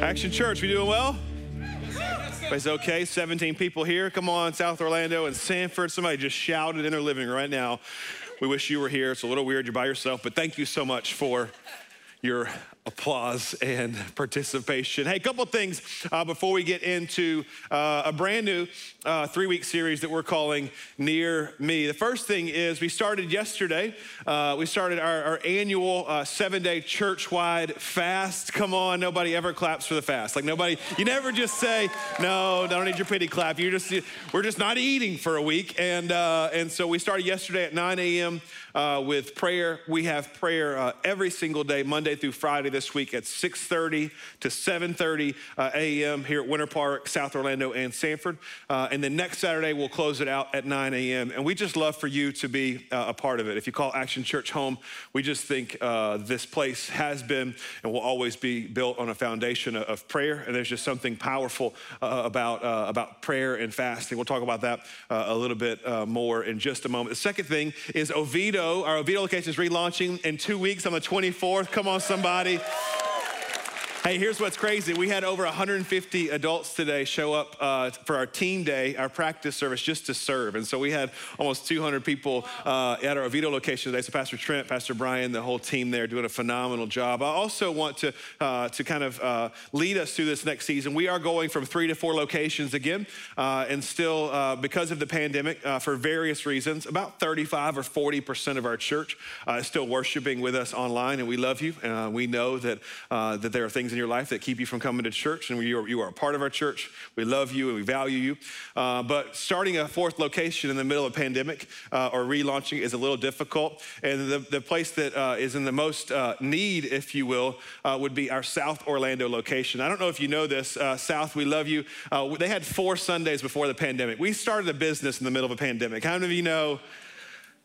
Action Church, we doing well? Everybody's okay. 17 people here. Come on, South Orlando and Sanford. Somebody just shouted in their living room right now. We wish you were here. It's a little weird. You're by yourself, but thank you so much for your applause and participation. Hey, a couple things uh, before we get into uh, a brand new uh, three week series that we're calling Near Me. The first thing is we started yesterday, uh, we started our, our annual uh, seven day church wide fast. Come on, nobody ever claps for the fast. Like, nobody, you never just say, no, I don't need your pity clap. You're just, we're just not eating for a week. And, uh, and so we started yesterday at 9 a.m. with prayer. We have prayer every single day, Monday through Friday this week at 6.30 to 7.30 uh, a.m. here at Winter Park, South Orlando, and Sanford. Uh, and then next Saturday, we'll close it out at 9 a.m. And we just love for you to be uh, a part of it. If you call Action Church home, we just think uh, this place has been and will always be built on a foundation of prayer. And there's just something powerful uh, about, uh, about prayer and fasting. We'll talk about that a little bit more in just a moment. The second thing is Oviedo. Our Oviedo location is relaunching in two weeks on the 24th. Come on, somebody. Hey, here's what's crazy. We had over 150 adults today show up uh, for our team day, our practice service, just to serve. And so we had almost 200 people uh, at our Oviedo location today. So Pastor Trent, Pastor Brian, the whole team there doing a phenomenal job. I also want to, uh, to kind of uh, lead us through this next season. We are going from three to four locations again. Uh, and still, uh, because of the pandemic, for various reasons, about 35 or 40% of our church is still worshiping with us online. And we love you. we know that, that there are things in your life that keep you from coming to church, and you are, you are a part of our church. We love you and we value you. Uh, but starting a fourth location in the middle of a pandemic uh, or relaunching is a little difficult. And the, the place that uh, is in the most uh, need, if you will, uh, would be our South Orlando location. I don't know if you know this, uh, South, we love you. they had four Sundays before the pandemic. We started a business in the middle of a pandemic. How many of you know?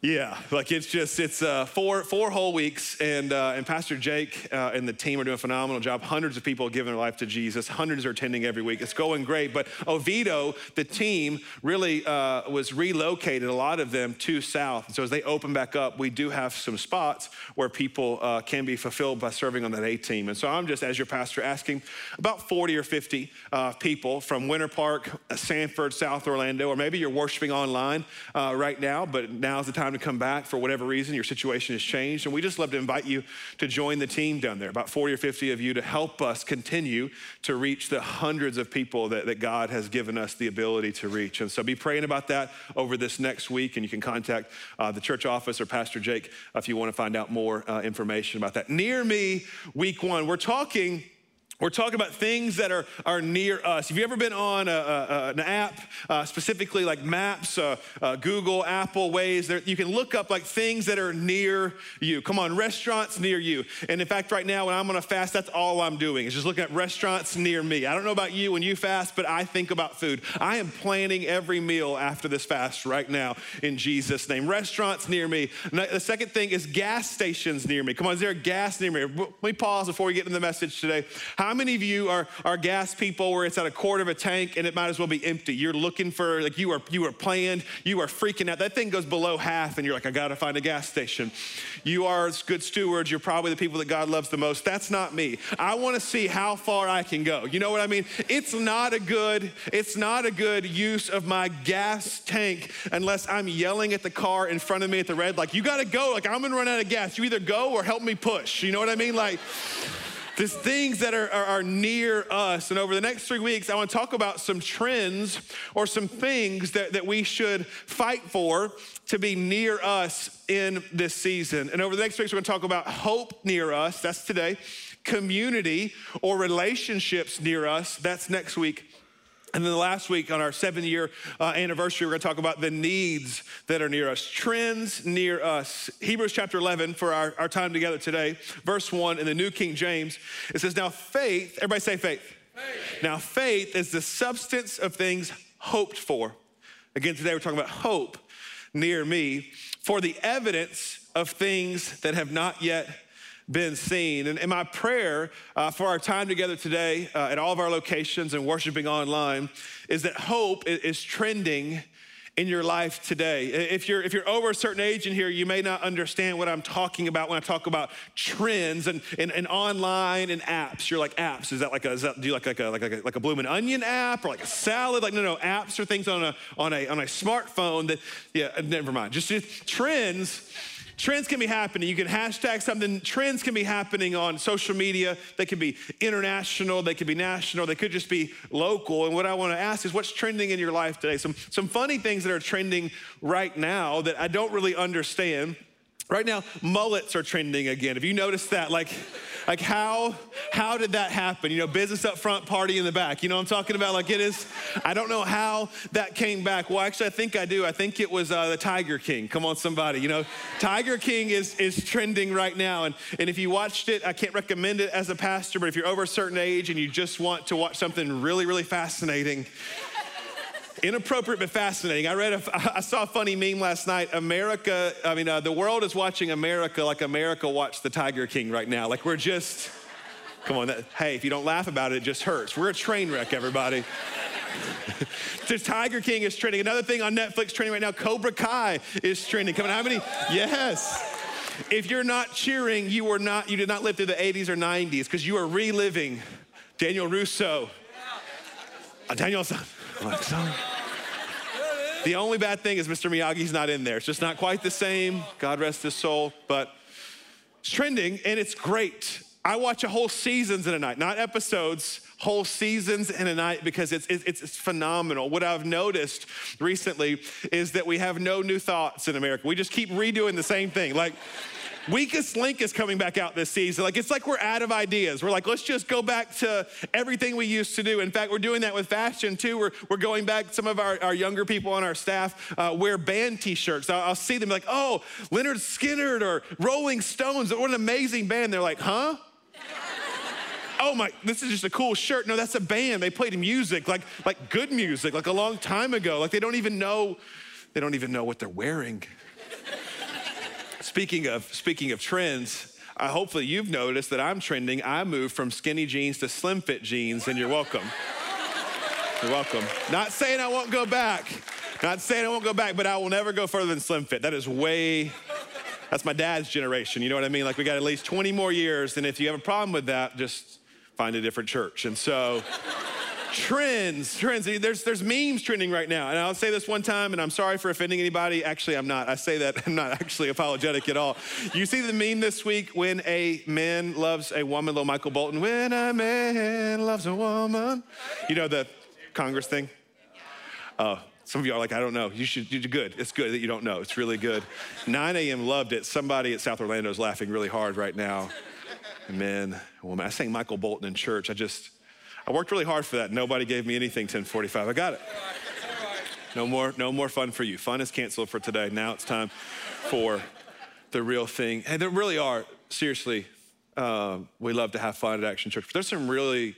Yeah, like it's just it's uh, four four whole weeks, and uh, and Pastor Jake uh, and the team are doing a phenomenal job. Hundreds of people are giving their life to Jesus. Hundreds are attending every week. It's going great. But Oviedo, the team, really uh, was relocated. A lot of them to South. So as they open back up, we do have some spots where people uh, can be fulfilled by serving on that A team. And so I'm just as your pastor asking about 40 or 50 uh, people from Winter Park, Sanford, South Orlando, or maybe you're worshiping online right now, but now's the time to come back for whatever reason, your situation has changed. And we just love to invite you to join the team down there, about 40 or 50 of you, to help us continue to reach the hundreds of people that, that God has given us the ability to reach. And so be praying about that over this next week. And you can contact uh, the church office or Pastor Jake if you want to find out more uh, information about that. Near me, week one, we're talking we're talking about things that are, are near us. Have you ever been on a, a, an app, uh, specifically like Maps, uh, uh, Google, Apple? There, you can look up like things that are near you. Come on, restaurants near you. And in fact, right now when I'm on a fast, that's all I'm doing is just looking at restaurants near me. I don't know about you when you fast, but I think about food. I am planning every meal after this fast right now in Jesus' name. Restaurants near me. The second thing is gas stations near me. Come on, is there a gas near me? Let me pause before we get into the message today. How many of you are, are gas people where it's at a quarter of a tank and it might as well be empty? You're looking for, like, you are, you are planned, you are freaking out. That thing goes below half and you're like, I gotta find a gas station. You are good stewards. You're probably the people that God loves the most. That's not me. I wanna see how far I can go. You know what I mean? It's not a good, it's not a good use of my gas tank unless I'm yelling at the car in front of me at the red, like, you gotta go. Like, I'm gonna run out of gas. You either go or help me push. You know what I mean? Like, there's things that are, are, are, near us. And over the next three weeks, I want to talk about some trends or some things that, that we should fight for to be near us in this season. And over the next weeks, we're going to talk about hope near us. That's today. Community or relationships near us. That's next week. And then last week on our seven year uh, anniversary, we're going to talk about the needs that are near us, trends near us. Hebrews chapter 11 for our, our time together today, verse 1 in the New King James. It says, Now faith, everybody say faith. faith. Now faith is the substance of things hoped for. Again, today we're talking about hope near me for the evidence of things that have not yet been seen. And, and my prayer uh, for our time together today uh, at all of our locations and worshiping online is that hope is trending in your life today. If you're, if you're over a certain age in here, you may not understand what I'm talking about when I talk about trends and, and, and online and apps. You're like, apps, is that like a, that, do you like, like a, like a, like a bloomin' onion app or like a salad? Like, no, no, apps are things on a, on a, on a smartphone that, yeah, never mind. Just, just trends Trends can be happening. You can hashtag something. Trends can be happening on social media. They can be international. They can be national. They could just be local. And what I want to ask is what's trending in your life today? Some, some funny things that are trending right now that I don't really understand. Right now, mullets are trending again. Have you noticed that? Like, like how how did that happen? You know, business up front, party in the back. You know I'm talking about? Like it is. I don't know how that came back. Well, actually, I think I do. I think it was uh, the Tiger King. Come on, somebody. You know, Tiger King is is trending right now. And and if you watched it, I can't recommend it as a pastor. But if you're over a certain age and you just want to watch something really really fascinating inappropriate but fascinating. I read, a, I saw a funny meme last night. America, I mean, uh, the world is watching America like America watched the Tiger King right now. Like we're just, come on. That, hey, if you don't laugh about it, it just hurts. We're a train wreck, everybody. the Tiger King is trending. Another thing on Netflix trending right now, Cobra Kai is trending. Come on, how many? Yes. If you're not cheering, you were not. You did not live through the 80s or 90s because you are reliving Daniel LaRusso. Uh, Daniel, san. The only bad thing is Mr. Miyagi's not in there. It's just not quite the same. God rest his soul. But it's trending and it's great. I watch a whole seasons in a night, not episodes, whole seasons in a night because it's, it's, it's phenomenal. What I've noticed recently is that we have no new thoughts in America. We just keep redoing the same thing. Like, Weakest Link is coming back out this season. Like, it's like we're out of ideas. We're like, let's just go back to everything we used to do. In fact, we're doing that with fashion too. We're, we're going back, some of our, our younger people on our staff uh, wear band t shirts. I'll, I'll, see them like, oh, Lynyrd Skynyrd or Rolling Stones. What an amazing band. They're like, huh? oh my, this is just a cool shirt. No, that's a band. They played music, like, like good music, like a long time ago. Like they don't even know, they don't even know what they're wearing. Speaking of, speaking of trends, uh, hopefully you've noticed that I'm trending. I moved from skinny jeans to slim fit jeans, and you're welcome. You're welcome. Not saying I won't go back. Not saying I won't go back, but I will never go further than slim fit. That is way, that's my dad's generation. You know what I mean? Like we got at least 20 more years, and if you have a problem with that, just find a different church. And so, trends, trends. There's, there's memes trending right now. And I'll say this one time, and I'm sorry for offending anybody. Actually, I'm not. I say that, I'm not actually apologetic at all. You see the meme this week when a man loves a woman, little Michael Bolton, when a man loves a woman. You know the Congress thing? Uh, some of you are like, I don't know. You should, you're good. It's good that you don't know. It's really good. 9 a.m. loved it. Somebody at South Orlando is laughing really hard right now. Men, woman. I sang Michael Bolton in church. I just, I worked really hard for that. Nobody gave me anything 1045. I got it. No more, no more fun for you. Fun is canceled for today. Now it's time for the real thing. And there really are, seriously, uh, we love to have fun at Action Church. But there's some really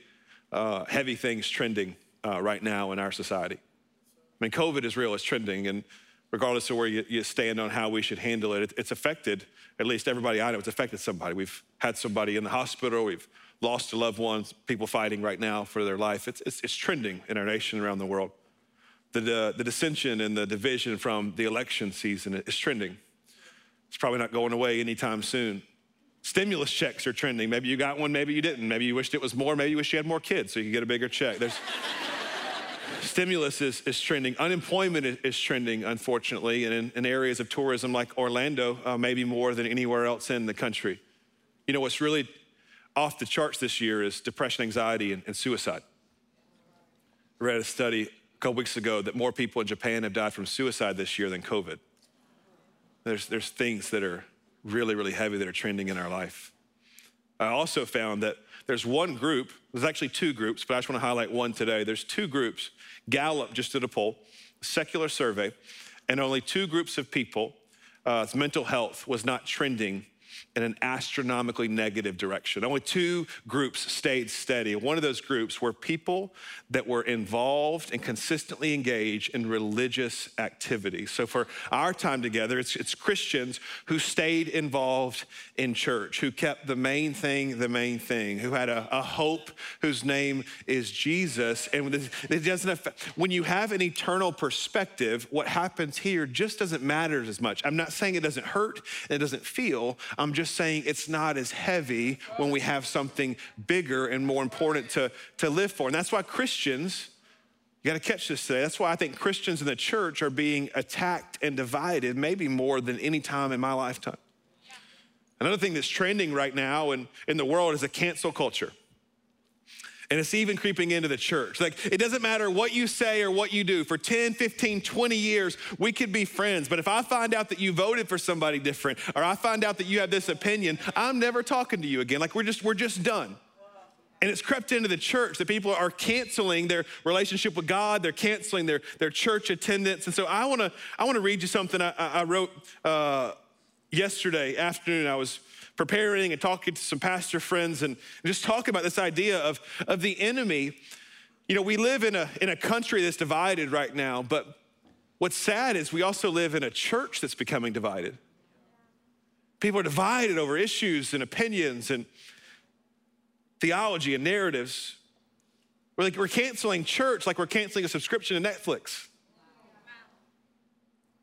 uh, heavy things trending uh, right now in our society. I mean, COVID is real, it's trending, and regardless of where you, you stand on how we should handle it, it, it's affected, at least everybody I know, it's affected somebody. We've had somebody in the hospital, we've lost a loved ones, people fighting right now for their life. It's, it's, it's trending in our nation around the world. The, the, the dissension and the division from the election season is trending. It's probably not going away anytime soon. Stimulus checks are trending. Maybe you got one, maybe you didn't. Maybe you wished it was more, maybe you wish you had more kids so you could get a bigger check. There's stimulus is, is trending. Unemployment is, is trending, unfortunately, and in, in, areas of tourism like Orlando, uh, maybe more than anywhere else in the country. You know, what's really off the charts this year is depression, anxiety, and, and suicide. I read a study a couple weeks ago that more people in Japan have died from suicide this year than COVID. There's, there's things that are really, really heavy that are trending in our life. I also found that there's one group, there's actually two groups, but I just want to highlight one today. There's two groups. Gallup just did a poll, secular survey, and only two groups of people, uh, mental health was not trending in an astronomically negative direction. Only two groups stayed steady. One of those groups were people that were involved and consistently engaged in religious activity. So for our time together, it's, it's Christians who stayed involved in church, who kept the main thing the main thing, who had a, a hope whose name is Jesus. And it doesn't affect, when you have an eternal perspective, what happens here just doesn't matter as much. I'm not saying it doesn't hurt and it doesn't feel. I'm just saying it's not as heavy when we have something bigger and more important to, to live for. And that's why Christians, you got to catch this today. That's why I think Christians in the church are being attacked and divided, maybe more than any time in my lifetime. Another thing that's trending right now in, in the world is a cancel culture. And it's even creeping into the church. Like, it doesn't matter what you say or what you do. For 10, 15, 20 years, we could be friends. But if I find out that you voted for somebody different, or I find out that you have this opinion, I'm never talking to you again. Like, we're just, we're just done. And it's crept into the church that people are canceling their relationship with God. They're canceling their, their church attendance. And so I wanna, I wanna read you something I, I wrote uh, yesterday afternoon. I was preparing and talking to some pastor friends and just talking about this idea of, of the enemy. You know, we live in a, in a country that's divided right now, but what's sad is we also live in a church that's becoming divided. People are divided over issues and opinions and theology and narratives. We're like, we're canceling church like we're canceling a subscription to Netflix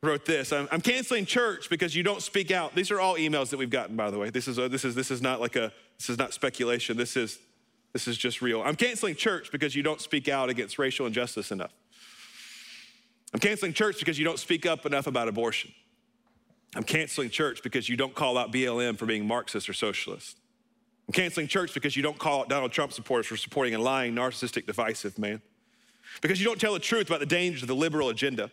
wrote this I'm, I'm, canceling church because you don't speak out. These are all emails that we've gotten, by the way. This is, a, this is, this is not like a, this is not speculation. This is, this is just real. I'm canceling church because you don't speak out against racial injustice enough. I'm canceling church because you don't speak up enough about abortion. I'm canceling church because you don't call out BLM for being Marxist or socialist. I'm canceling church because you don't call out Donald Trump supporters for supporting a lying, narcissistic, divisive man. Because you don't tell the truth about the dangers of the liberal agenda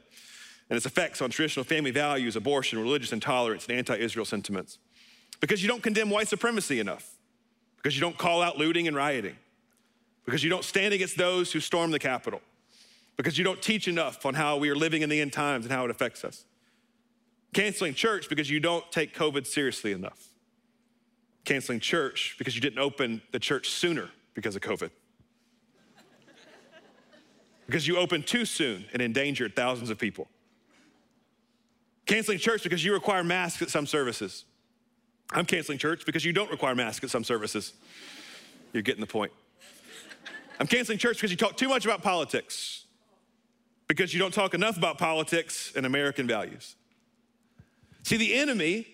and its effects on traditional family values, abortion, religious intolerance, and anti Israel sentiments. Because you don't condemn white supremacy enough. Because you don't call out looting and rioting. Because you don't stand against those who storm the Capitol. Because you don't teach enough on how we are living in the end times and how it affects us. Canceling church because you don't take COVID seriously enough. Canceling church because you didn't open the church sooner because of COVID because you opened too soon and endangered thousands of people. Canceling church because you require masks at some services. I'm canceling church because you don't require masks at some services. You're getting the point. I'm canceling church because you talk too much about politics, because you don't talk enough about politics and American values. See, the enemy,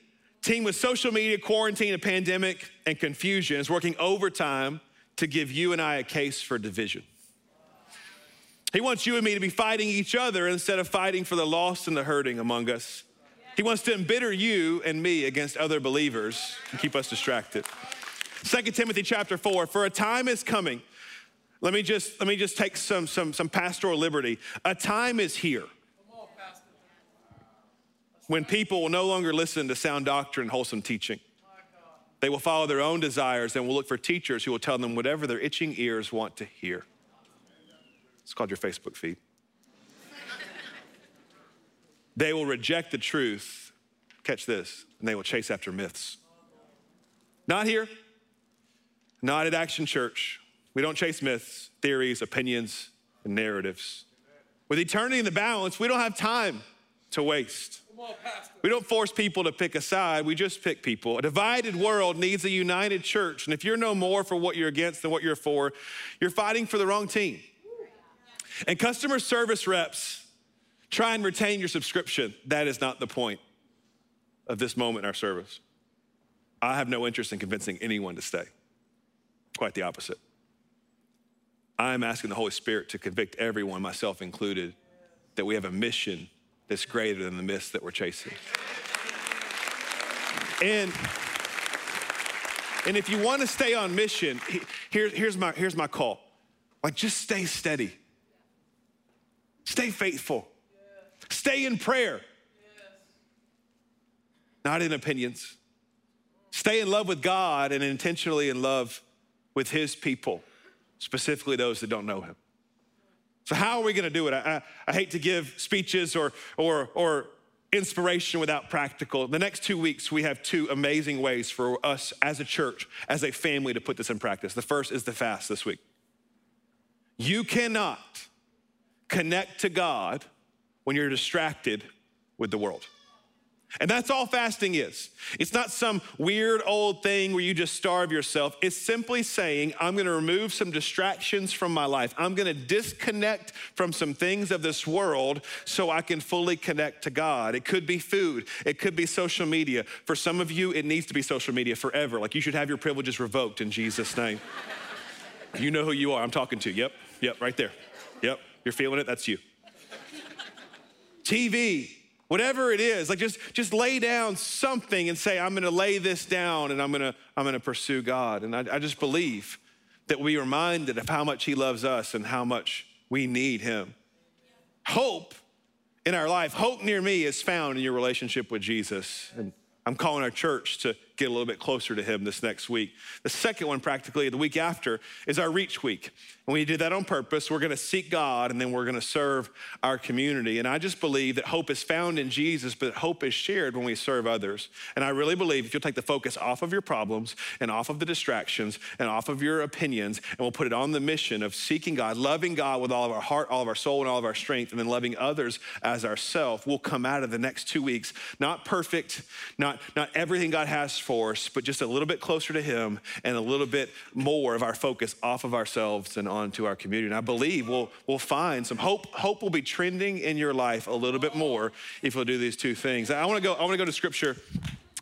team with social media, quarantine, a pandemic, and confusion, is working overtime to give you and I a case for division. He wants you and me to be fighting each other instead of fighting for the lost and the hurting among us. He wants to embitter you and me against other believers and keep us distracted. 2 Timothy chapter 4, for a time is coming. Let me just let me just take some some some pastoral liberty. A time is here when people will no longer listen to sound doctrine wholesome teaching. They will follow their own desires and will look for teachers who will tell them whatever their itching ears want to hear. It's called your Facebook feed. they will reject the truth, catch this, and they will chase after myths. Not here, not at Action Church. We don't chase myths, theories, opinions, and narratives. With eternity in the balance, we don't have time to waste. We don't force people to pick a side, we just pick people. A divided world needs a united church. And if you're no more for what you're against than what you're for, you're fighting for the wrong team. And customer service reps try and retain your subscription. That is not the point of this moment in our service. I have no interest in convincing anyone to stay. Quite the opposite. I am asking the Holy Spirit to convict everyone, myself included, that we have a mission that's greater than the myths that we're chasing. And, and if you want to stay on mission, here, here's, my, here's my call. Like, just stay steady. Stay faithful. Stay in prayer, not in opinions. Stay in love with God and intentionally in love with His people, specifically those that don't know Him. So, how are we going to do it? I, I, I, hate to give speeches or, or, or inspiration without practical. The next two weeks, we have two amazing ways for us as a church, as a family, to put this in practice. The first is the fast this week. You cannot connect to God when you're distracted with the world. And that's all fasting is. It's not some weird old thing where you just starve yourself. It's simply saying, I'm gonna remove some distractions from my life. I'm gonna disconnect from some things of this world so I can fully connect to God. It could be food, it could be social media. For some of you, it needs to be social media forever. Like you should have your privileges revoked in Jesus' name. you know who you are. I'm talking to. You. Yep, yep, right there. Yep, you're feeling it. That's you. TV, whatever it is like just just lay down something and say i'm to lay this down and i'm to i'm to pursue god and I, I just believe that we are reminded of how much he loves us and how much we need him hope in our life hope near me is found in your relationship with jesus and i'm calling our church to get a little bit closer to him this next week the second one practically the week after is our reach week and we did that on purpose. We're gonna seek God and then we're gonna serve our community. And I just believe that hope is found in Jesus, but hope is shared when we serve others. And I really believe if you'll take the focus off of your problems and off of the distractions and off of your opinions, and we'll put it on the mission of seeking God, loving God with all of our heart, all of our soul, and all of our strength, and then loving others as ourselves, we'll come out of the next two weeks not perfect, not, not everything God has but just a little bit closer to Him and a little bit more of our focus off of ourselves and onto our community. And I believe we'll, we'll find some hope. Hope will be trending in your life a little bit more if you'll do these two things. I want to go, I want to go to scripture.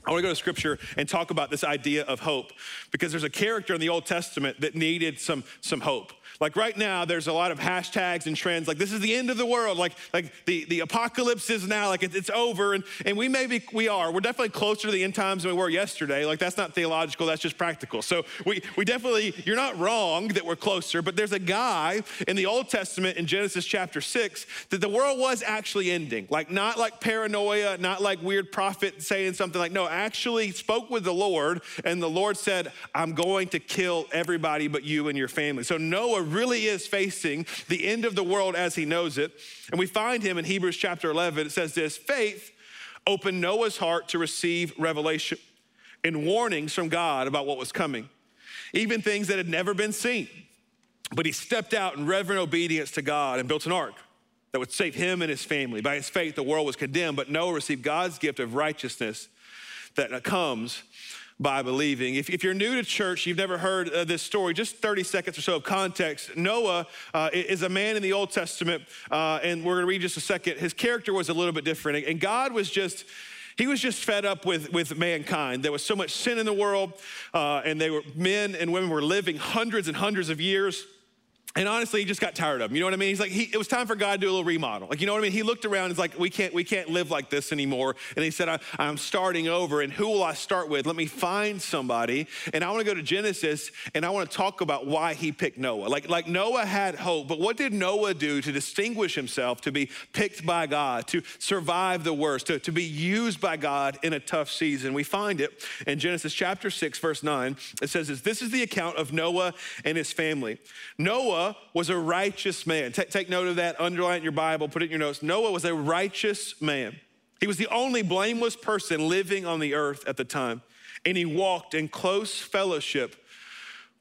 I want to go to scripture and talk about this idea of hope because there's a character in the Old Testament that needed some, some hope. Like right now, there's a lot of hashtags and trends. Like this is the end of the world. Like like the, the apocalypse is now. Like it, it's over. And and we maybe we are. We're definitely closer to the end times than we were yesterday. Like that's not theological. That's just practical. So we we definitely you're not wrong that we're closer. But there's a guy in the Old Testament in Genesis chapter six that the world was actually ending. Like not like paranoia, not like weird prophet saying something like no. Actually spoke with the Lord, and the Lord said, "I'm going to kill everybody but you and your family." So Noah really is facing the end of the world as he knows it. And we find him in Hebrews chapter 11. It says this faith opened Noah's heart to receive revelation and warnings from God about what was coming, even things that had never been seen. But he stepped out in reverent obedience to God and built an ark that would save him and his family. By his faith, the world was condemned, but Noah received God's gift of righteousness that comes by believing. If, if, you're new to church, you've never heard uh, this story, just 30 seconds or so of context. Noah uh, is a man in the Old Testament, uh, and we're gonna read just a second. His character was a little bit different, and God was just, he was just fed up with, with mankind. There was so much sin in the world, uh, and they were men and women were living hundreds and hundreds of years and honestly, he just got tired of him. You know what I mean? He's like, he, it was time for God to do a little remodel. Like, you know what I mean? He looked around and he's like, we can't, we can't live like this anymore. And he said, I, am starting over. And who will I start with? Let me find somebody. And I want to go to Genesis and I want to talk about why he picked Noah. Like, like Noah had hope, but what did Noah do to distinguish himself, to be picked by God, to survive the worst, to, to be used by God in a tough season? We find it in Genesis chapter 6, verse 9. It says, This is the account of Noah and his family. Noah was a righteous man. Take, take note of that, underline it in your Bible, put it in your notes. Noah was a righteous man. He was the only blameless person living on the earth at the time, and he walked in close fellowship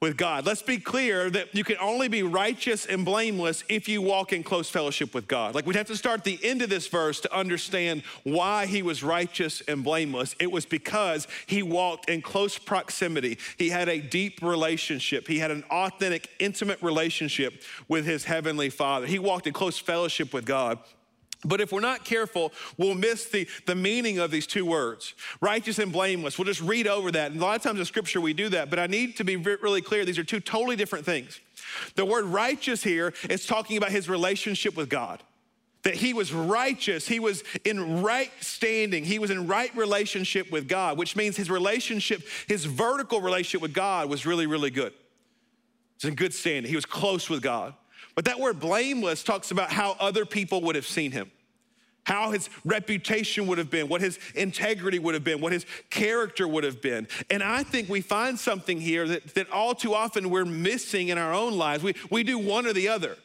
with God. Let's be clear that you can only be righteous and blameless if you walk in close fellowship with God. Like we'd have to start the end of this verse to understand why he was righteous and blameless. It was because he walked in close proximity. He had a deep relationship. He had an authentic, intimate relationship with his heavenly Father. He walked in close fellowship with God. But if we're not careful, we'll miss the, the meaning of these two words righteous and blameless. We'll just read over that. And a lot of times in scripture we do that, but I need to be really clear these are two totally different things. The word righteous here is talking about his relationship with God. That he was righteous, he was in right standing, he was in right relationship with God, which means his relationship, his vertical relationship with God was really, really good. It's in good standing. He was close with God. But that word blameless talks about how other people would have seen him, how his reputation would have been, what his integrity would have been, what his character would have been. And I think we find something here that, that all too often we're missing in our own lives. We, we do one or the other.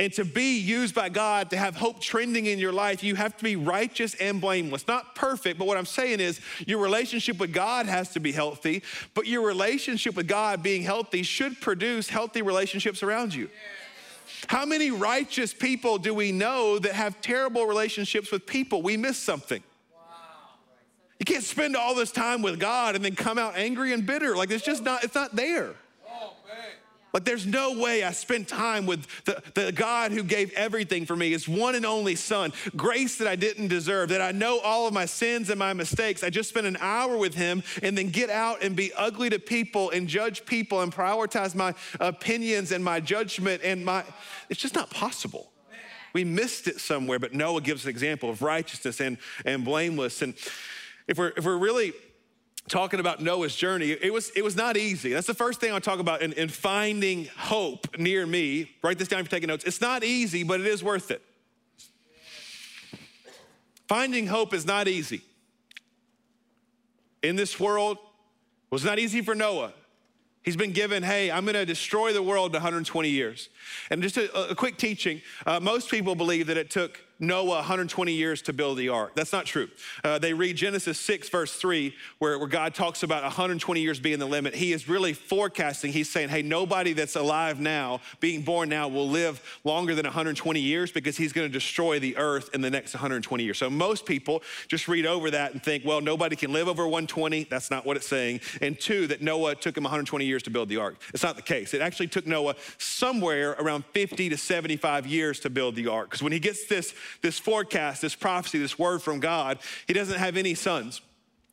And to be used by God to have hope trending in your life, you have to be righteous and blameless. Not perfect, but what I'm saying is your relationship with God has to be healthy, but your relationship with God being healthy should produce healthy relationships around you. How many righteous people do we know that have terrible relationships with people? We miss something. You can't spend all this time with God and then come out angry and bitter. Like it's just not, it's not there. Like, there's no way I spend time with the, the God who gave everything for me, his one and only Son, grace that I didn't deserve, that I know all of my sins and my mistakes. I just spend an hour with him and then get out and be ugly to people and judge people and prioritize my opinions and my judgment and my, it's just not possible. We missed it somewhere, but Noah gives an example of righteousness and, and blameless. And if we're, if we're really talking about Noah's journey, it was, it was not easy. That's the first thing I'll talk about in, in finding hope near me. Write this down if you're taking notes. It's not easy, but it is worth it. Finding hope is not easy. In this world, was not easy for Noah. He's been given, hey, I'm gonna destroy the world in 120 years. And just a, a quick teaching uh, most people believe that it took Noah 120 years to build the ark. That's not true. Uh, they read Genesis 6, verse 3, where, where God talks about 120 years being the limit. He is really forecasting, he's saying, hey, nobody that's alive now, being born now, will live longer than 120 years because he's gonna destroy the earth in the next 120 years. So most people just read over that and think, well, nobody can live over 120. That's not what it's saying. And two, that Noah took him 120 years to build the ark. It's not the case. It actually took Noah somewhere around 50 to 75 years to build the ark. Because when he gets this this forecast, this prophecy, this word from God, he doesn't have any sons.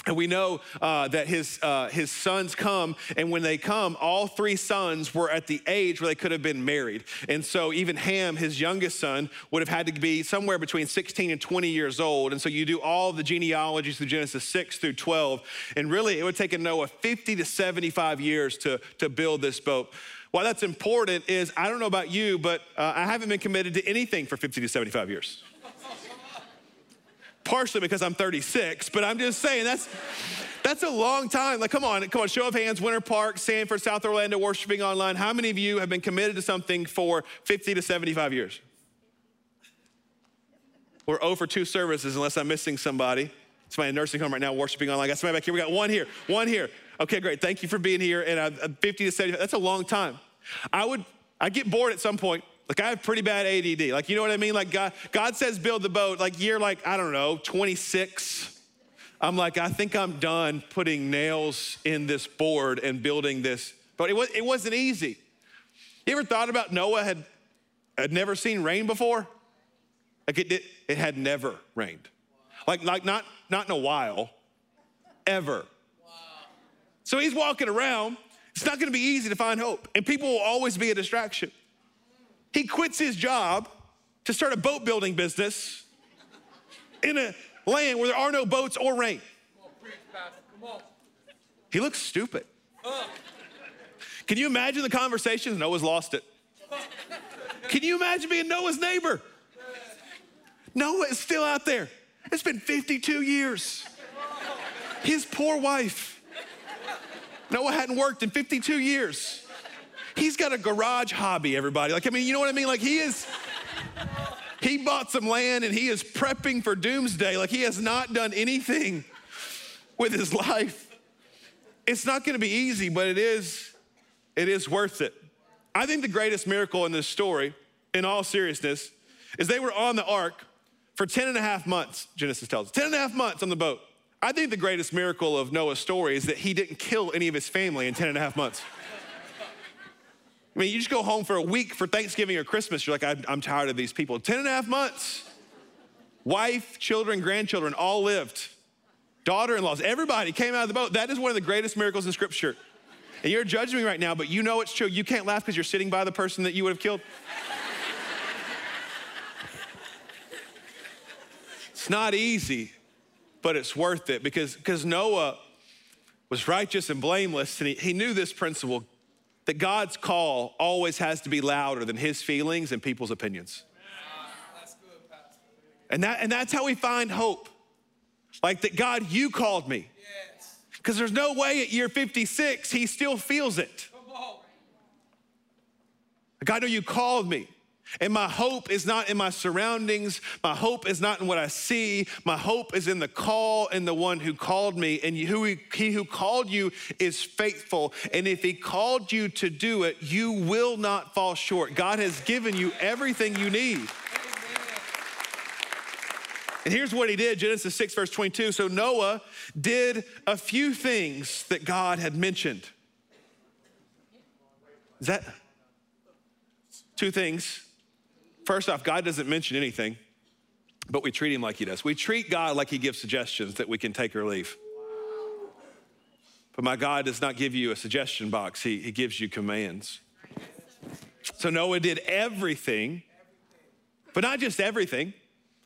And we know uh, that his, uh, his sons come, and when they come, all three sons were at the age where they could have been married. And so, even Ham, his youngest son, would have had to be somewhere between 16 and 20 years old. And so, you do all the genealogies through Genesis 6 through 12. And really, it would take Noah 50 to 75 years to, to build this boat. Why that's important is I don't know about you, but uh, I haven't been committed to anything for 50 to 75 years partially because I'm 36, but I'm just saying that's that's a long time. Like, come on, come on, show of hands, Winter Park, Sanford, South Orlando, worshiping online. How many of you have been committed to something for 50 to 75 years? We're 0 for two services, unless I'm missing somebody. Somebody in nursing home right now, worshiping online. I got somebody back here. We got one here, one here. Okay, great. Thank you for being here. And uh, 50 to 75, that's a long time. I would, I get bored at some point. Like I have pretty bad ADD. Like, you know what I mean? Like God, God says build the boat, like year like, I don't know, 26. I'm like, I think I'm done putting nails in this board and building this. But it, was, it wasn't easy. You ever thought about Noah had, had never seen rain before? Like it, it, it had never rained. Like, like not, not in a while, ever. So he's walking around. It's not gonna be easy to find hope. And people will always be a distraction. He quits his job to start a boat building business in a land where there are no boats or rain. He looks stupid. Can you imagine the conversations? Noah's lost it. Can you imagine being Noah's neighbor? Noah is still out there. It's been 52 years. His poor wife. Noah hadn't worked in 52 years. He's got a garage hobby, everybody. Like, I mean, you know what I mean? Like, he is, he bought some land and he is prepping for doomsday. Like, he has not done anything with his life. It's not gonna be easy, but it is, it is worth it. I think the greatest miracle in this story, in all seriousness, is they were on the ark for 10 and a half months, Genesis tells us. 10 and a half months on the boat. I think the greatest miracle of Noah's story is that he didn't kill any of his family in 10 and a half months. I mean, you just go home for a week for Thanksgiving or Christmas, you're like, I'm tired of these people. 10 and a half months. Wife, children, grandchildren all lived. Daughter in laws, everybody came out of the boat. That is one of the greatest miracles in Scripture. And you're judging me right now, but you know it's true. You can't laugh because you're sitting by the person that you would have killed. it's not easy, but it's worth it because, because Noah was righteous and blameless, and he, he knew this principle that God's call always has to be louder than his feelings and people's opinions. And, that, and that's how we find hope. Like that, God, you called me. Because there's no way at year 56 he still feels it. God, know you called me. And my hope is not in my surroundings. My hope is not in what I see. My hope is in the call and the one who called me. And who he, he who called you is faithful. And if he called you to do it, you will not fall short. God has given you everything you need. And here's what he did Genesis 6, verse 22. So Noah did a few things that God had mentioned. Is that two things? First off, God doesn't mention anything, but we treat him like he does. We treat God like he gives suggestions that we can take or leave. But my God does not give you a suggestion box, he, he gives you commands. So Noah did everything, but not just everything,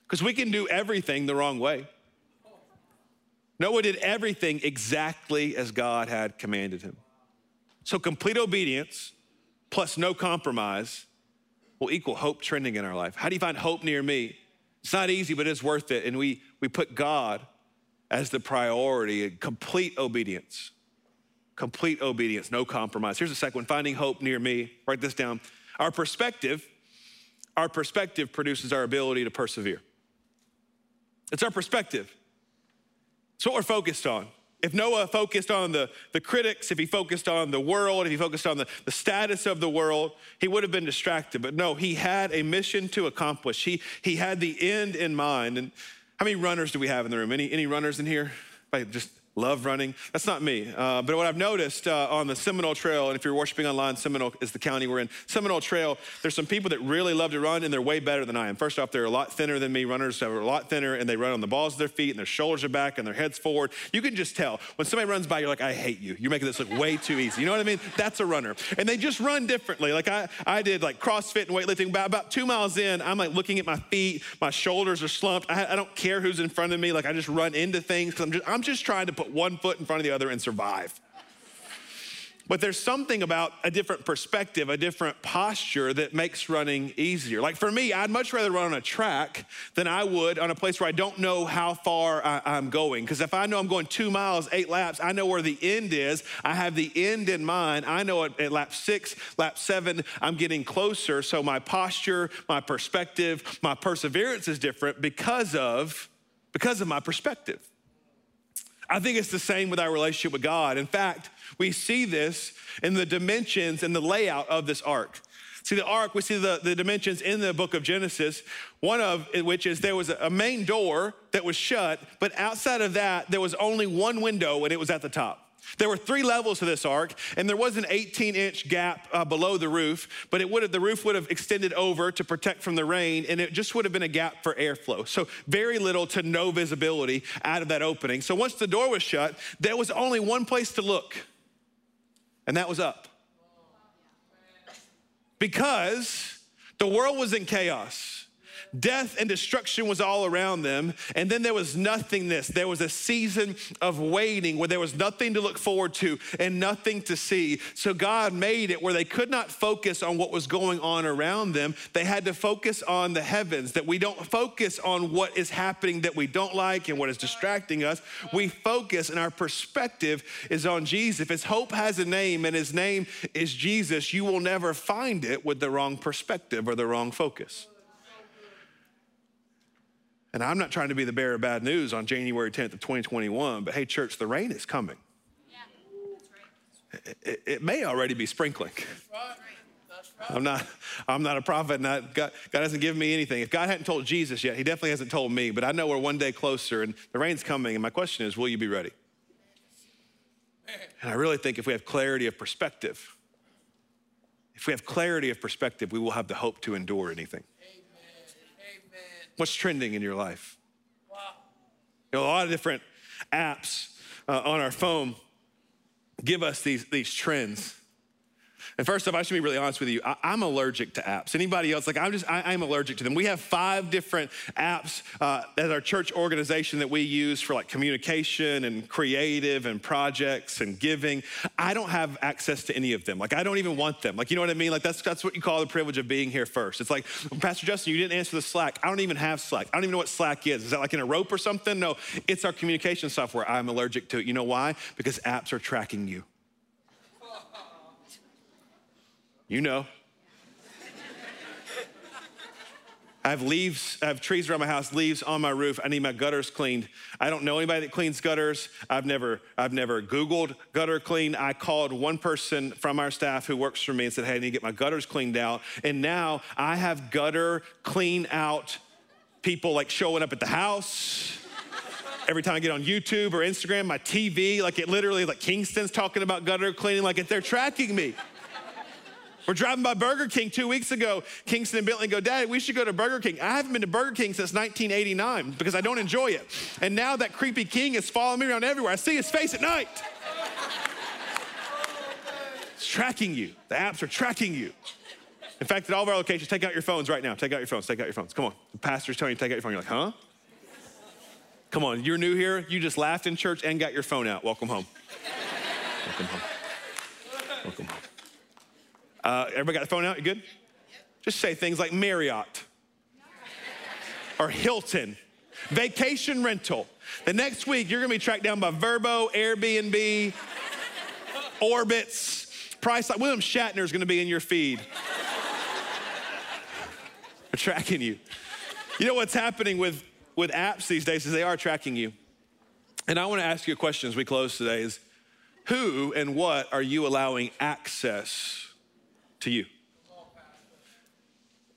because we can do everything the wrong way. Noah did everything exactly as God had commanded him. So complete obedience plus no compromise will equal hope trending in our life. How do you find hope near me? It's not easy, but it's worth it. And we, we put God as the priority, and complete obedience. Complete obedience, no compromise. Here's the second one finding hope near me. Write this down. Our perspective, our perspective produces our ability to persevere. It's our perspective. It's what we're focused on. If Noah focused on the, the critics, if he focused on the world, if he focused on the, the status of the world, he would have been distracted. But no, he had a mission to accomplish. He, he had the end in mind. And how many runners do we have in the room? Any, any runners in here? Just love running. That's not me. Uh, but what I've noticed uh, on the Seminole Trail, and if you're worshiping online, Seminole is the county we're in. Seminole Trail, there's some people that really love to run, and they're way better than I am. First off, they're a lot thinner than me. Runners are a lot thinner, and they run on the balls of their feet, and their shoulders are back, and their heads forward. You can just tell when somebody runs by, you're like, I hate you. You're making this look way too easy. You know what I mean? That's a runner. And they just run differently. Like I, I did like CrossFit and weightlifting. About, about two miles in, I'm like looking at my feet. My shoulders are slumped. I, I don't care who's in front of me. Like I just run into things because I'm just, I'm just trying to put one foot in front of the other and survive. But there's something about a different perspective, a different posture that makes running easier. Like for me, I'd much rather run on a track than I would on a place where I don't know how far I, am going. Because if I know I'm going two miles, eight laps, I know where the end is. I have the end in mind. I know at, at lap six, lap seven, I'm getting closer. So my posture, my perspective, my perseverance is different because of because of my perspective. I think it's the same with our relationship with God. In fact, we see this in the dimensions and the layout of this ark. See, the ark, we see the, the dimensions in the book of Genesis, one of which is there was a main door that was shut, but outside of that, there was only one window and it was at the top. There were three levels to this ark, and there was an 18 inch gap uh, below the roof, but it would have, the roof would have extended over to protect from the rain, and it just would have been a gap for airflow. So, very little to no visibility out of that opening. So, once the door was shut, there was only one place to look, and that was up. Because the world was in chaos. Death and destruction was all around them. And then there was nothingness. There was a season of waiting where there was nothing to look forward to and nothing to see. So God made it where they could not focus on what was going on around them. They had to focus on the heavens, that we don't focus on what is happening that we don't like and what is distracting us. We focus and our perspective is on Jesus. If his hope has a name and his name is Jesus, you will never find it with the wrong perspective or the wrong focus. And I'm not trying to be the bearer of bad news on January 10th of 2021, but hey, church, the rain is coming. Yeah, right. it, it, may already be sprinkling. That's right. That's right. I'm not, I'm not a prophet, and God, God hasn't given me anything. If God hadn't told Jesus yet, He definitely hasn't told me, but I know we're one day closer and the rain's coming. And my question is, will you be ready? And I really think if we have clarity of perspective, if we have clarity of perspective, we will have the hope to endure anything. What's trending in your life? Wow. You know, a lot of different apps uh, on our phone give us these, these trends. And first off, I should be really honest with you. I, am allergic to apps. Anybody else? Like, I'm just, I, am allergic to them. We have five different apps uh, as our church organization that we use for like communication and creative and projects and giving. I don't have access to any of them. Like, I don't even want them. Like, you know what I mean? Like, that's, that's what you call the privilege of being here first. It's like, Pastor Justin, you didn't answer the Slack. I don't even have Slack. I don't even know what Slack is. Is that like in a rope or something? No, it's our communication software. I'm allergic to it. You know why? Because apps are tracking you. You know. I have leaves, I have trees around my house, leaves on my roof. I need my gutters cleaned. I don't know anybody that cleans gutters. I've never, I've never Googled gutter clean. I called one person from our staff who works for me and said, Hey, I need to get my gutters cleaned out. And now I have gutter clean out people like showing up at the house. Every time I get on YouTube or Instagram, my TV, like it literally, like Kingston's talking about gutter cleaning, like if they're tracking me. We're driving by Burger King two weeks ago. Kingston and Bentley go, Dad, we should go to Burger King. I haven't been to Burger King since 1989 because I don't enjoy it. And now that creepy king is following me around everywhere. I see his face at night. It's tracking you. The apps are tracking you. In fact, at all of our locations, take out your phones right now. Take out your phones. Take out your phones. Come on. The pastor's telling you to take out your phone. You're like, huh? Come on. You're new here. You just laughed in church and got your phone out. Welcome home. Welcome home. Welcome home. Uh, everybody got the phone out? You good? Just say things like Marriott or Hilton, vacation rental. The next week, you're gonna be tracked down by Vrbo, Airbnb, Orbitz, Priceline. William Shatner's gonna be in your feed. They're tracking you. You know what's happening with, with apps these days is they are tracking you. And I wanna ask you a question as we close today is who and what are you allowing access to you.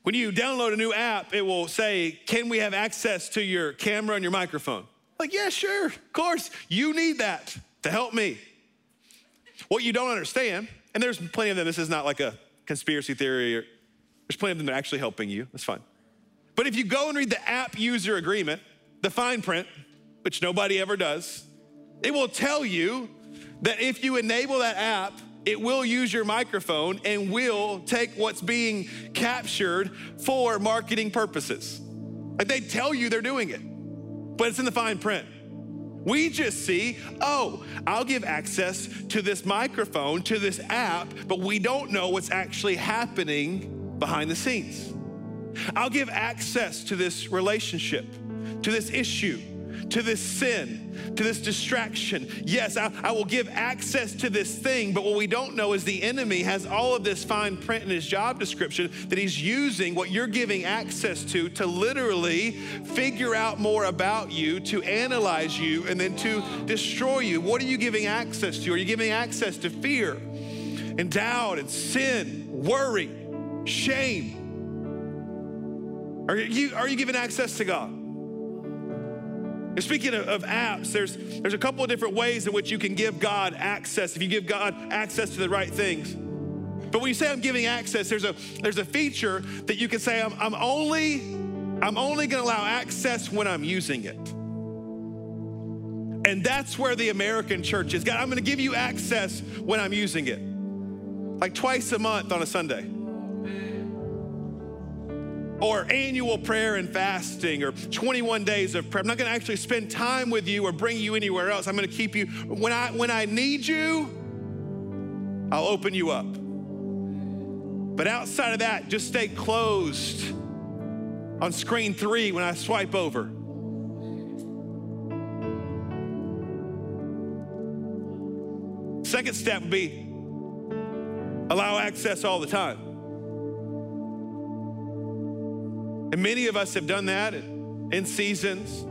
When you download a new app, it will say, Can we have access to your camera and your microphone? Like, yeah, sure, of course. You need that to help me. What you don't understand, and there's plenty of them, this is not like a conspiracy theory, or, there's plenty of them that are actually helping you. That's fine. But if you go and read the app user agreement, the fine print, which nobody ever does, it will tell you that if you enable that app, it will use your microphone and will take what's being captured for marketing purposes. Like they tell you they're doing it, but it's in the fine print. We just see, oh, I'll give access to this microphone, to this app, but we don't know what's actually happening behind the scenes. I'll give access to this relationship, to this issue, to this sin, to this distraction. Yes, I, I, will give access to this thing, but what we don't know is the enemy has all of this fine print in his job description that he's using what you're giving access to to literally figure out more about you, to analyze you, and then to destroy you. What are you giving access to? Are you giving access to fear and doubt and sin, worry, shame? Are you, are you giving access to God? And speaking of, of, apps, there's, there's a couple of different ways in which you can give God access if you give God access to the right things. But when you say I'm giving access, there's a, there's a feature that you can say I'm, I'm only, I'm only gonna allow access when I'm using it. And that's where the American church is. God, I'm gonna give you access when I'm using it. Like twice a month on a Sunday or annual prayer and fasting or 21 days of prayer. I'm not going to actually spend time with you or bring you anywhere else. I'm going to keep you when I when I need you, I'll open you up. But outside of that, just stay closed on screen 3 when I swipe over. Second step would be allow access all the time. And many of us have done that in seasons.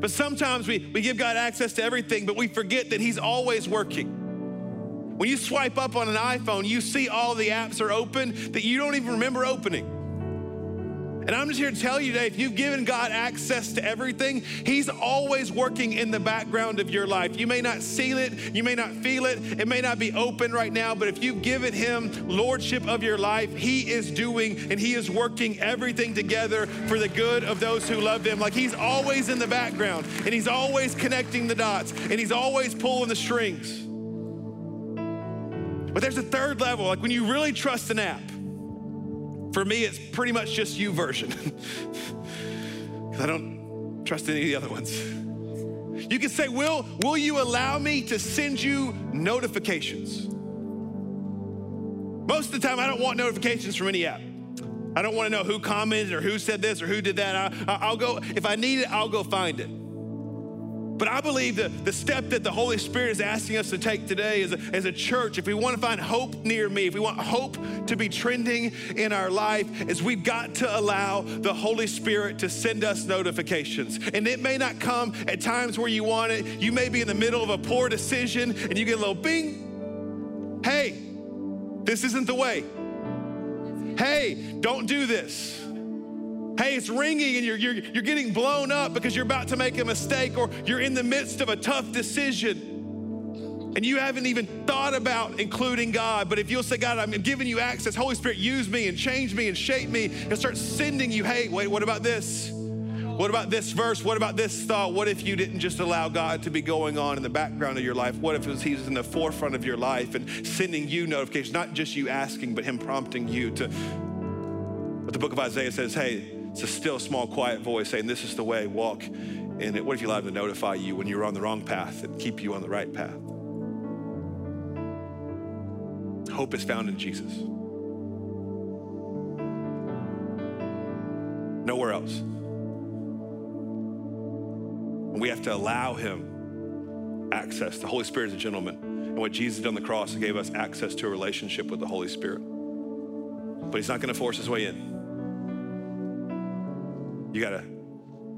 But sometimes we, we give God access to everything, but we forget that He's always working. When you swipe up on an iPhone, you see all the apps are open that you don't even remember opening. And I'm just here to tell you today if you've given God access to everything, He's always working in the background of your life. You may not see it, you may not feel it, it may not be open right now, but if you've given Him lordship of your life, He is doing and He is working everything together for the good of those who love Him. Like He's always in the background and He's always connecting the dots and He's always pulling the strings. But there's a third level, like when you really trust an app for me, it's pretty much just YouVersion. I don't trust any of the other ones. You can say, will, will you allow me to send you notifications? Most of the time, I don't want notifications from any app. I don't want to know who commented or who said this or who did that. I, will go, if I need it, I'll go find it. But I believe that the step that the Holy Spirit is asking us to take today as a, as a church, if we want to find hope near me, if we want hope to be trending in our life, is we've got to allow the Holy Spirit to send us notifications. And it may not come at times where you want it. You may be in the middle of a poor decision and you get a little bing. Hey, this isn't the way. Hey, don't do this. Hey, it's ringing and you're, you're, you're getting blown up because you're about to make a mistake or you're in the midst of a tough decision and you haven't even thought about including God. But if you'll say, God, I'm giving you access, Holy Spirit, use me and change me and shape me and start sending you, hey, wait, what about this? What about this verse? What about this thought? What if you didn't just allow God to be going on in the background of your life? What if was He was in the forefront of your life and sending you notifications, not just you asking, but Him prompting you to? But the book of Isaiah says, hey, it's a still, small, quiet voice saying, This is the way, walk in it. What if you allowed him to notify you when you're on the wrong path and keep you on the right path? Hope is found in Jesus. Nowhere else. We have to allow him access. The Holy Spirit is a gentleman. And what Jesus did on the cross, gave us access to a relationship with the Holy Spirit. But he's not going to force his way in. You got to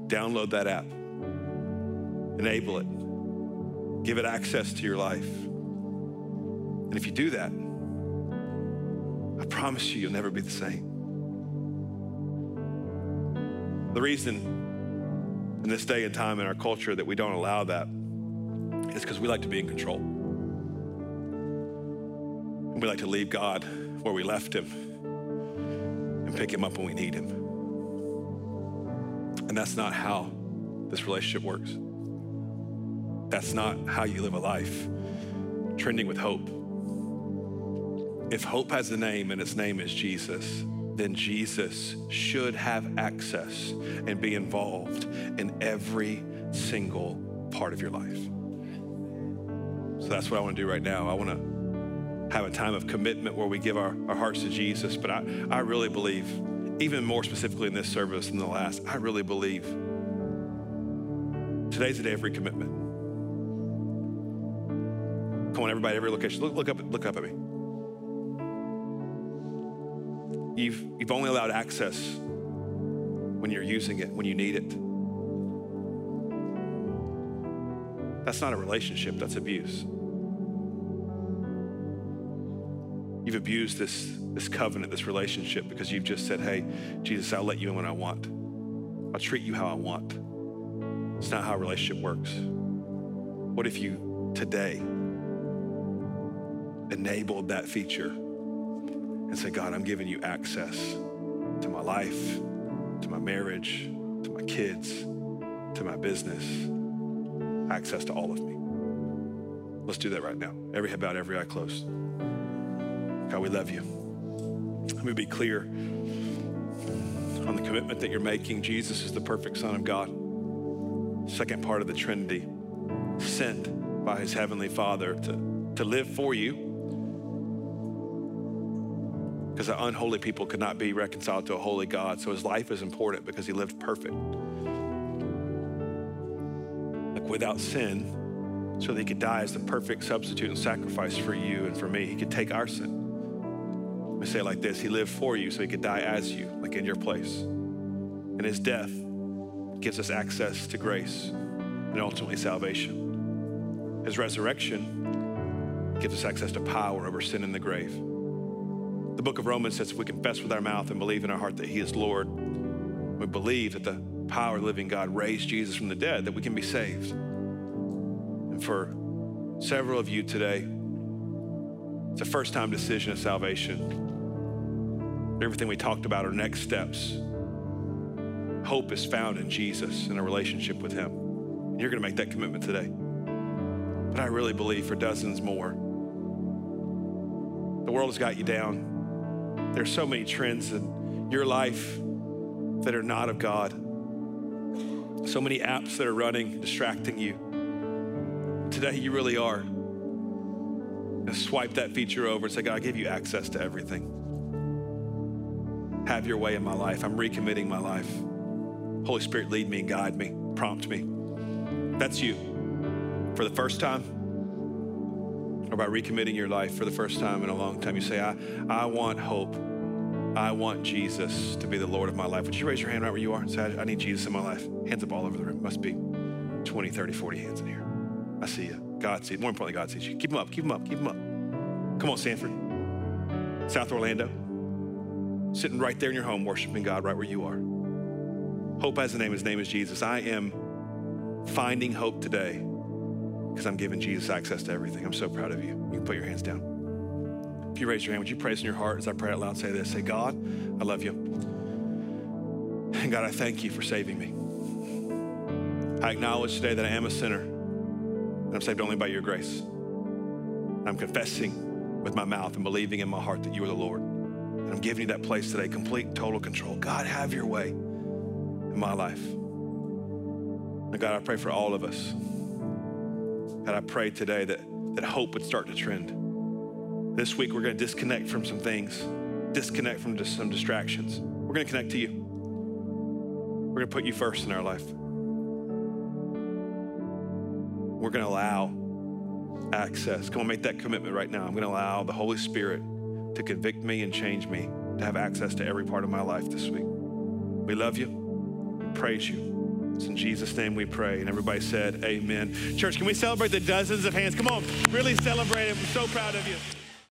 download that app, enable it, give it access to your life. And if you do that, I promise you, you'll never be the same. The reason in this day and time in our culture that we don't allow that is because we like to be in control. And we like to leave God where we left him and pick him up when we need him. And that's not how this relationship works. That's not how you live a life trending with hope. If hope has a name and its name is Jesus, then Jesus should have access and be involved in every single part of your life. So that's what I want to do right now. I want to have a time of commitment where we give our, our hearts to Jesus. But I, I really believe, even more specifically in this service than the last, I really believe today's the day of recommitment. Come on, everybody, every location. Look, look up, look up at me. You've, you've only allowed access when you're using it, when you need it. That's not a relationship, that's abuse. You've abused this, this covenant, this relationship, because you've just said, hey, Jesus, I'll let you in when I want. I'll treat you how I want. It's not how a relationship works. What if you today enabled that feature and said, God, I'm giving you access to my life, to my marriage, to my kids, to my business, access to all of me. Let's do that right now. Every head bowed, every eye closed. God, we love you. Let me be clear on the commitment that you're making. Jesus is the perfect Son of God. Second part of the Trinity, sent by his heavenly Father to, to live for you because the unholy people could not be reconciled to a holy God. So his life is important because he lived perfect. Like without sin, so that he could die as the perfect substitute and sacrifice for you and for me. He could take our sin. We say it like this He lived for you so he could die as you, like in your place. And his death gives us access to grace and ultimately salvation. His resurrection gives us access to power over sin in the grave. The book of Romans says if we confess with our mouth and believe in our heart that He is Lord, we believe that the power of the living God raised Jesus from the dead, that we can be saved. And for several of you today, it's a first time decision of salvation. Everything we talked about are next steps. Hope is found in Jesus and a relationship with Him. And you're going to make that commitment today. But I really believe for dozens more, the world has got you down. There's so many trends in your life that are not of God. So many apps that are running, distracting you. Today, you really are. And swipe that feature over and say, God, I give you access to everything. Have your way in my life. I'm recommitting my life. Holy Spirit, lead me and guide me, prompt me. That's you. for the first time, or by recommitting your life for the first time in a long time, you say, I, I want hope. I want Jesus to be the Lord of my life. Would you raise your hand right where you are and say, I, need Jesus in my life? Hands up all over the room. Must be 20, 30, 40 hands in here. I see you. God sees. More importantly, God sees you. Keep them up. Keep them up. Keep them up. Come on, Sanford. South Orlando. Sitting right there in your home, worshiping God right where you are. Hope has a name. His name is Jesus. I am finding hope today because I'm giving Jesus access to everything. I'm so proud of you. You can put your hands down. If you raise your hand, would you praise in your heart as I pray out loud? Say this Say, God, I love you. And God, I thank you for saving me. I acknowledge today that I am a sinner I'm saved only by your grace. I'm confessing with my mouth and believing in my heart that you are the Lord. And I'm giving you that place today, complete, total control. God, have your way in my life. And God, I pray for all of us. God, I pray today that, that hope would start to trend. This week, we're going to disconnect from some things, disconnect from just some distractions. We're going to connect to you. We're going to put you first in our life. We're going to allow access. Come on, make that commitment right now. I'm going to allow the Holy Spirit to convict me and change me, to have access to every part of my life this week. We love you. We praise you. It's in Jesus' name we pray. And everybody said, Amen. Church, can we celebrate the dozens of hands? Come on, really celebrate it. We're so proud of you.